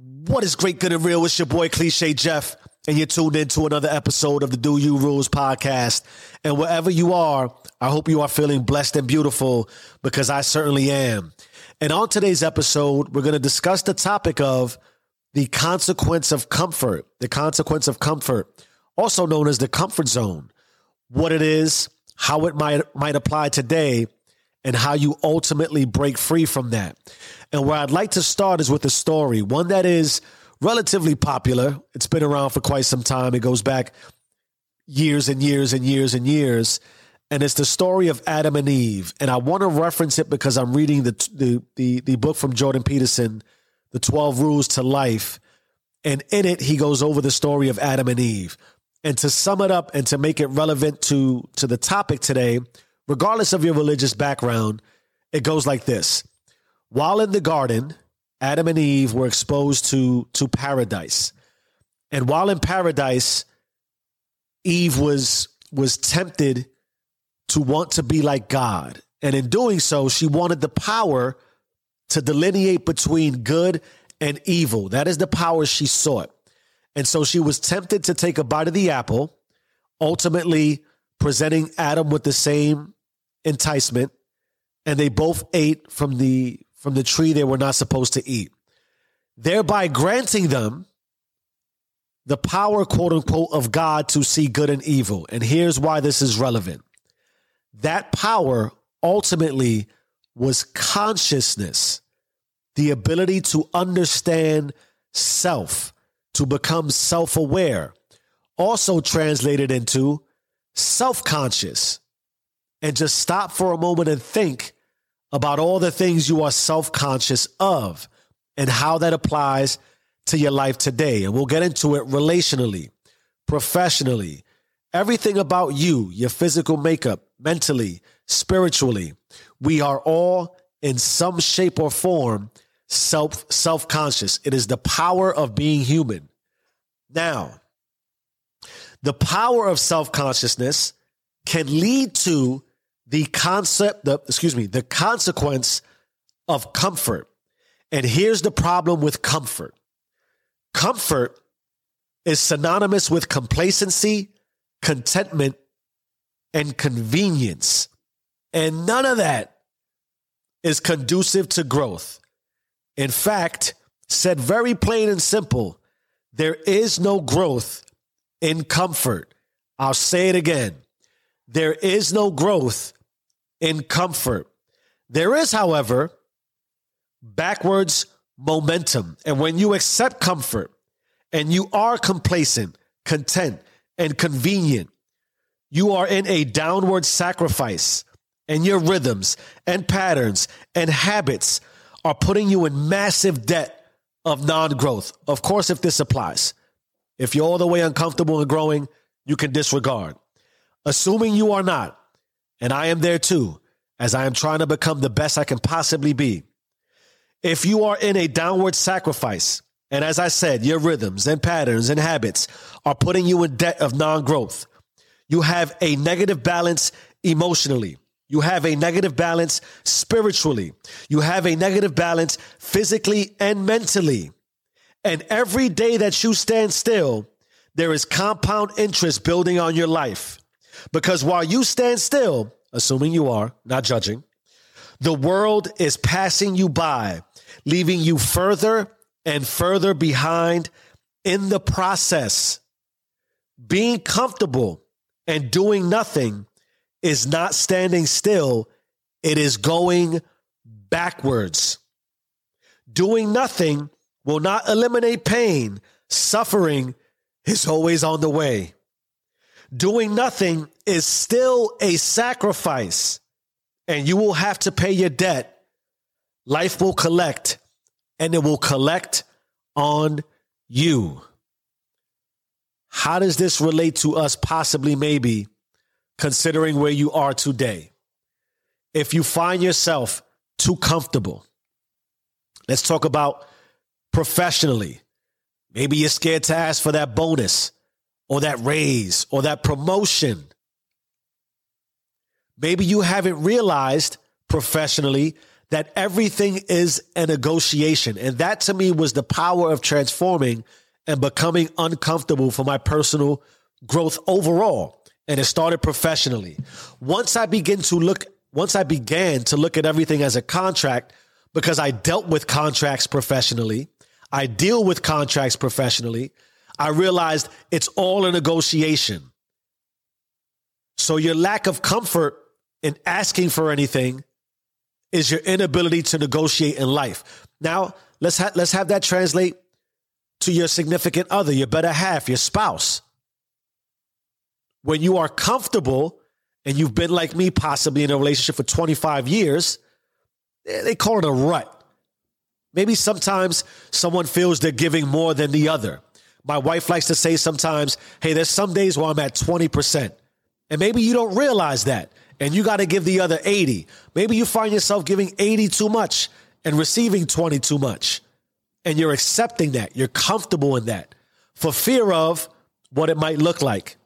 What is great, good, and real? It's your boy Cliche Jeff, and you're tuned in to another episode of the Do You Rules podcast. And wherever you are, I hope you are feeling blessed and beautiful because I certainly am. And on today's episode, we're going to discuss the topic of the consequence of comfort, the consequence of comfort, also known as the comfort zone, what it is, how it might might apply today, and how you ultimately break free from that. And where I'd like to start is with a story, one that is relatively popular. It's been around for quite some time. It goes back years and years and years and years. And it's the story of Adam and Eve. And I want to reference it because I'm reading the, the, the, the book from Jordan Peterson, The 12 Rules to Life. And in it, he goes over the story of Adam and Eve. And to sum it up and to make it relevant to, to the topic today, regardless of your religious background, it goes like this. While in the garden, Adam and Eve were exposed to, to paradise. And while in paradise, Eve was, was tempted to want to be like God. And in doing so, she wanted the power to delineate between good and evil. That is the power she sought. And so she was tempted to take a bite of the apple, ultimately presenting Adam with the same enticement. And they both ate from the from the tree they were not supposed to eat, thereby granting them the power, quote unquote, of God to see good and evil. And here's why this is relevant that power ultimately was consciousness, the ability to understand self, to become self aware, also translated into self conscious. And just stop for a moment and think about all the things you are self conscious of and how that applies to your life today. And we'll get into it relationally, professionally, everything about you, your physical makeup, mentally, spiritually. We are all in some shape or form self self conscious. It is the power of being human. Now, the power of self consciousness can lead to the concept, the, excuse me, the consequence of comfort. And here's the problem with comfort comfort is synonymous with complacency, contentment, and convenience. And none of that is conducive to growth. In fact, said very plain and simple, there is no growth in comfort. I'll say it again. There is no growth in comfort. There is, however, backwards momentum. And when you accept comfort and you are complacent, content, and convenient, you are in a downward sacrifice, and your rhythms and patterns and habits are putting you in massive debt of non growth. Of course, if this applies, if you're all the way uncomfortable and growing, you can disregard. Assuming you are not, and I am there too, as I am trying to become the best I can possibly be. If you are in a downward sacrifice, and as I said, your rhythms and patterns and habits are putting you in debt of non growth, you have a negative balance emotionally. You have a negative balance spiritually. You have a negative balance physically and mentally. And every day that you stand still, there is compound interest building on your life. Because while you stand still, assuming you are, not judging, the world is passing you by, leaving you further and further behind in the process. Being comfortable and doing nothing is not standing still, it is going backwards. Doing nothing will not eliminate pain. Suffering is always on the way. Doing nothing is still a sacrifice, and you will have to pay your debt. Life will collect, and it will collect on you. How does this relate to us, possibly, maybe, considering where you are today? If you find yourself too comfortable, let's talk about professionally. Maybe you're scared to ask for that bonus or that raise or that promotion. Maybe you haven't realized professionally that everything is a negotiation. And that to me was the power of transforming and becoming uncomfortable for my personal growth overall. And it started professionally. Once I begin to look, once I began to look at everything as a contract, because I dealt with contracts professionally, I deal with contracts professionally. I realized it's all a negotiation. So your lack of comfort in asking for anything is your inability to negotiate in life. Now, let's ha- let's have that translate to your significant other, your better half, your spouse. When you are comfortable and you've been like me possibly in a relationship for 25 years, eh, they call it a rut. Maybe sometimes someone feels they're giving more than the other. My wife likes to say sometimes, hey, there's some days where I'm at 20%. And maybe you don't realize that and you got to give the other 80. Maybe you find yourself giving 80 too much and receiving 20 too much. And you're accepting that. You're comfortable in that for fear of what it might look like,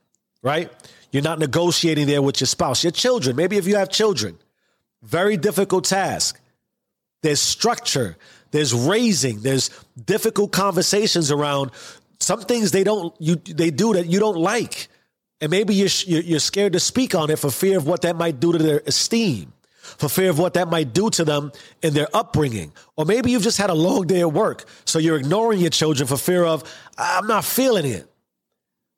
right? You're not negotiating there with your spouse, your children. Maybe if you have children, very difficult task. There's structure, there's raising, there's difficult conversations around some things they don't you they do that you don't like and maybe you're, you're scared to speak on it for fear of what that might do to their esteem, for fear of what that might do to them in their upbringing. Or maybe you've just had a long day at work, so you're ignoring your children for fear of, I'm not feeling it.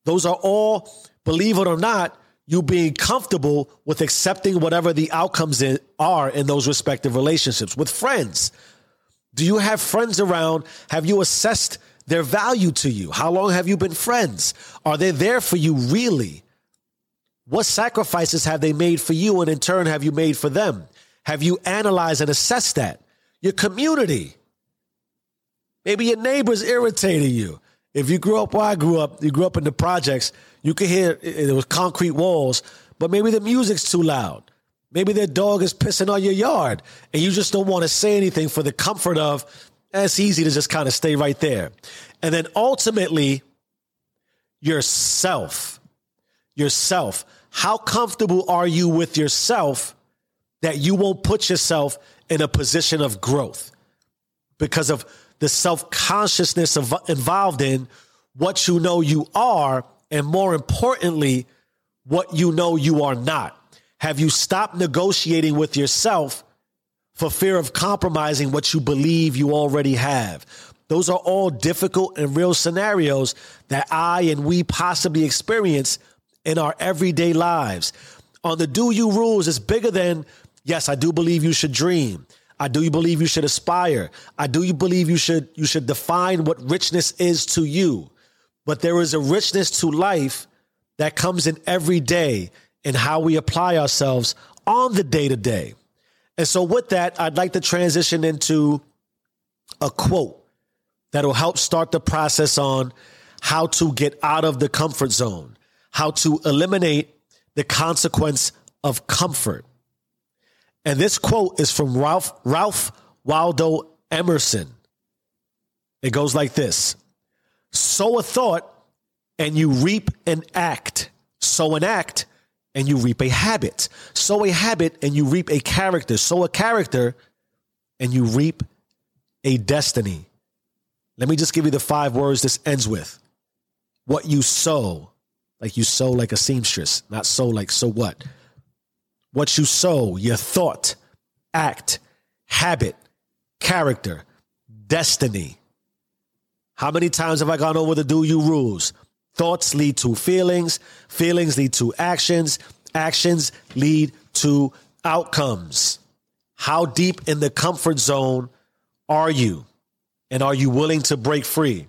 Those are all, believe it or not, you being comfortable with accepting whatever the outcomes are in those respective relationships with friends. Do you have friends around? Have you assessed their value to you? How long have you been friends? Are they there for you really? What sacrifices have they made for you? And in turn, have you made for them? Have you analyzed and assessed that? Your community. Maybe your neighbors irritating you. If you grew up where I grew up, you grew up in the projects, you could hear it was concrete walls, but maybe the music's too loud. Maybe their dog is pissing on your yard and you just don't want to say anything for the comfort of it's easy to just kind of stay right there. And then ultimately, yourself. Yourself. How comfortable are you with yourself that you won't put yourself in a position of growth because of the self consciousness involved in what you know you are, and more importantly, what you know you are not? Have you stopped negotiating with yourself for fear of compromising what you believe you already have. Those are all difficult and real scenarios that I and we possibly experience in our everyday lives. On the do you rules is bigger than, yes, I do believe you should dream. I do believe you should aspire. I do believe you should you should define what richness is to you. But there is a richness to life that comes in every day in how we apply ourselves on the day to day. And so, with that, I'd like to transition into a quote that'll help start the process on how to get out of the comfort zone, how to eliminate the consequence of comfort. And this quote is from Ralph, Ralph Waldo Emerson. It goes like this Sow a thought and you reap an act. Sow an act and you reap a habit. Sow a habit and you reap a character. Sow a character and you reap a destiny. Let me just give you the five words this ends with. What you sow, like you sow like a seamstress, not sow like so what. What you sow, your thought, act, habit, character, destiny. How many times have I gone over the do you rules? Thoughts lead to feelings, feelings lead to actions, actions lead to outcomes. How deep in the comfort zone are you? And are you willing to break free?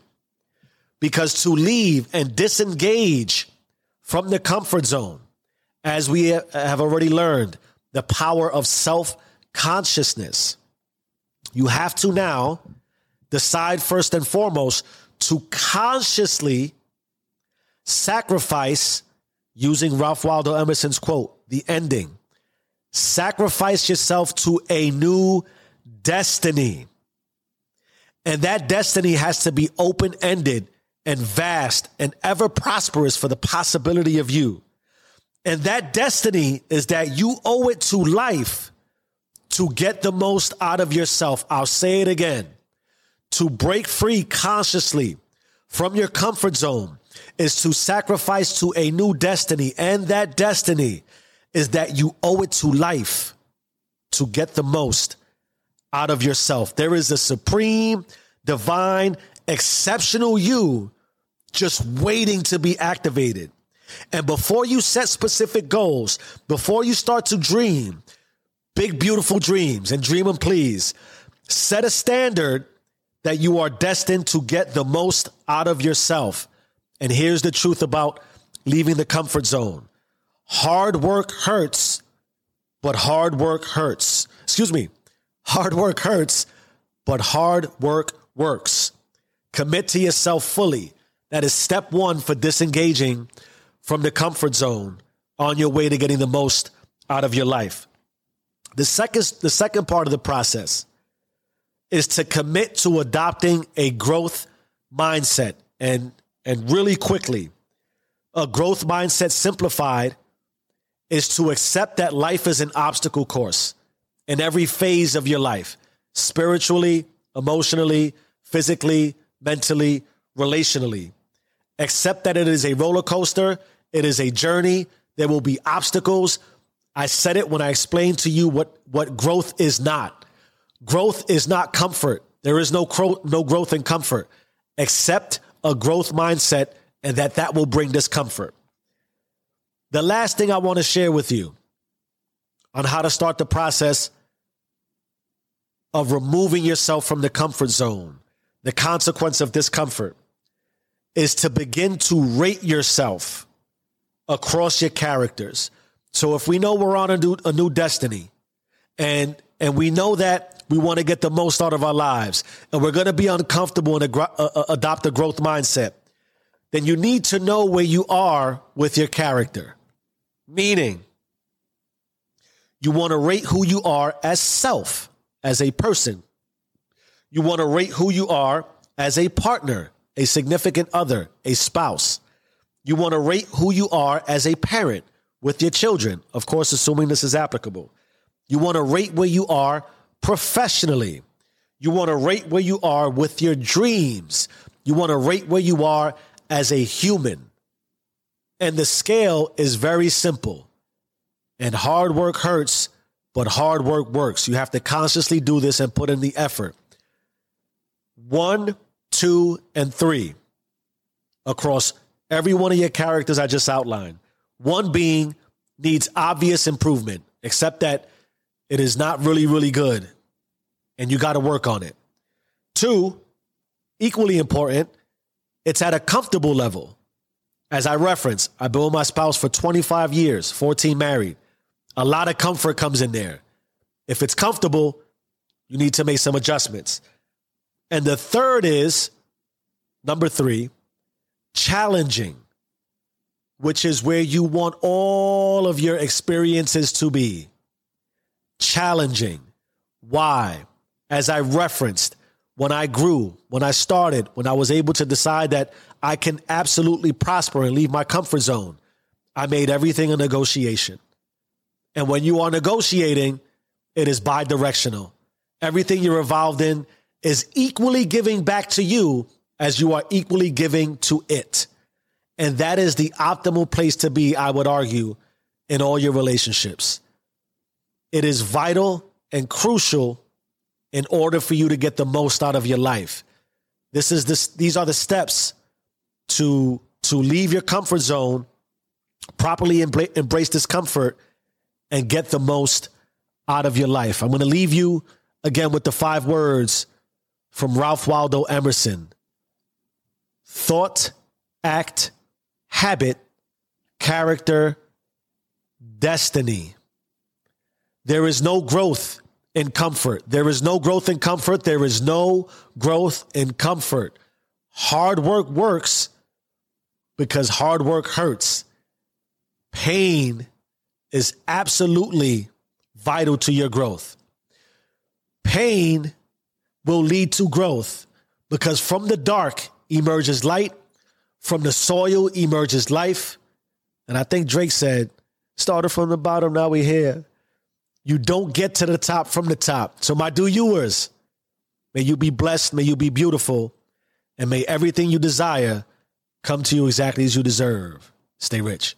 Because to leave and disengage from the comfort zone, as we have already learned, the power of self consciousness, you have to now decide first and foremost to consciously sacrifice, using Ralph Waldo Emerson's quote, the ending, sacrifice yourself to a new destiny. And that destiny has to be open ended and vast and ever prosperous for the possibility of you. And that destiny is that you owe it to life to get the most out of yourself. I'll say it again. To break free consciously from your comfort zone is to sacrifice to a new destiny. And that destiny is that you owe it to life to get the most out of yourself. There is a supreme, divine, exceptional you just waiting to be activated. And before you set specific goals, before you start to dream big, beautiful dreams and dream them, please set a standard that you are destined to get the most out of yourself. And here's the truth about leaving the comfort zone hard work hurts, but hard work hurts. Excuse me. Hard work hurts, but hard work works. Commit to yourself fully. That is step one for disengaging from the comfort zone on your way to getting the most out of your life. The second, the second part of the process is to commit to adopting a growth mindset and, and really quickly. A growth mindset simplified is to accept that life is an obstacle course in every phase of your life spiritually, emotionally, physically, mentally, relationally. Accept that it is a roller coaster, it is a journey, there will be obstacles. I said it when I explained to you what, what growth is not. Growth is not comfort. There is no, cro- no growth in comfort. Accept a growth mindset and that that will bring discomfort. The last thing I want to share with you on how to start the process of removing yourself from the comfort zone, the consequence of discomfort, is to begin to rate yourself across your characters. So if we know we're on a new, a new destiny and and we know that we want to get the most out of our lives and we're going to be uncomfortable and uh, uh, adopt a growth mindset, then you need to know where you are with your character. Meaning, you want to rate who you are as self, as a person. You want to rate who you are as a partner, a significant other, a spouse. You want to rate who you are as a parent with your children, of course, assuming this is applicable. You want to rate where you are professionally. You want to rate where you are with your dreams. You want to rate where you are as a human. And the scale is very simple. And hard work hurts, but hard work works. You have to consciously do this and put in the effort. One, two, and three across every one of your characters I just outlined. One being needs obvious improvement, except that it is not really, really good and you got to work on it. Two, equally important, it's at a comfortable level. As I referenced, I've been with my spouse for 25 years, 14 married. A lot of comfort comes in there. If it's comfortable, you need to make some adjustments. And the third is number three, challenging, which is where you want all of your experiences to be. Challenging. Why? As I referenced, when I grew, when I started, when I was able to decide that I can absolutely prosper and leave my comfort zone, I made everything a negotiation. And when you are negotiating, it is bi directional. Everything you're involved in is equally giving back to you as you are equally giving to it. And that is the optimal place to be, I would argue, in all your relationships. It is vital and crucial in order for you to get the most out of your life. This is this these are the steps to to leave your comfort zone, properly embrace discomfort and get the most out of your life. I'm going to leave you again with the five words from Ralph Waldo Emerson thought, act, habit, character, destiny. There is no growth in comfort. There is no growth in comfort. There is no growth in comfort. Hard work works because hard work hurts. Pain is absolutely vital to your growth. Pain will lead to growth because from the dark emerges light, from the soil emerges life. And I think Drake said, started from the bottom, now we here. You don't get to the top from the top. So, my do yours, may you be blessed, may you be beautiful, and may everything you desire come to you exactly as you deserve. Stay rich.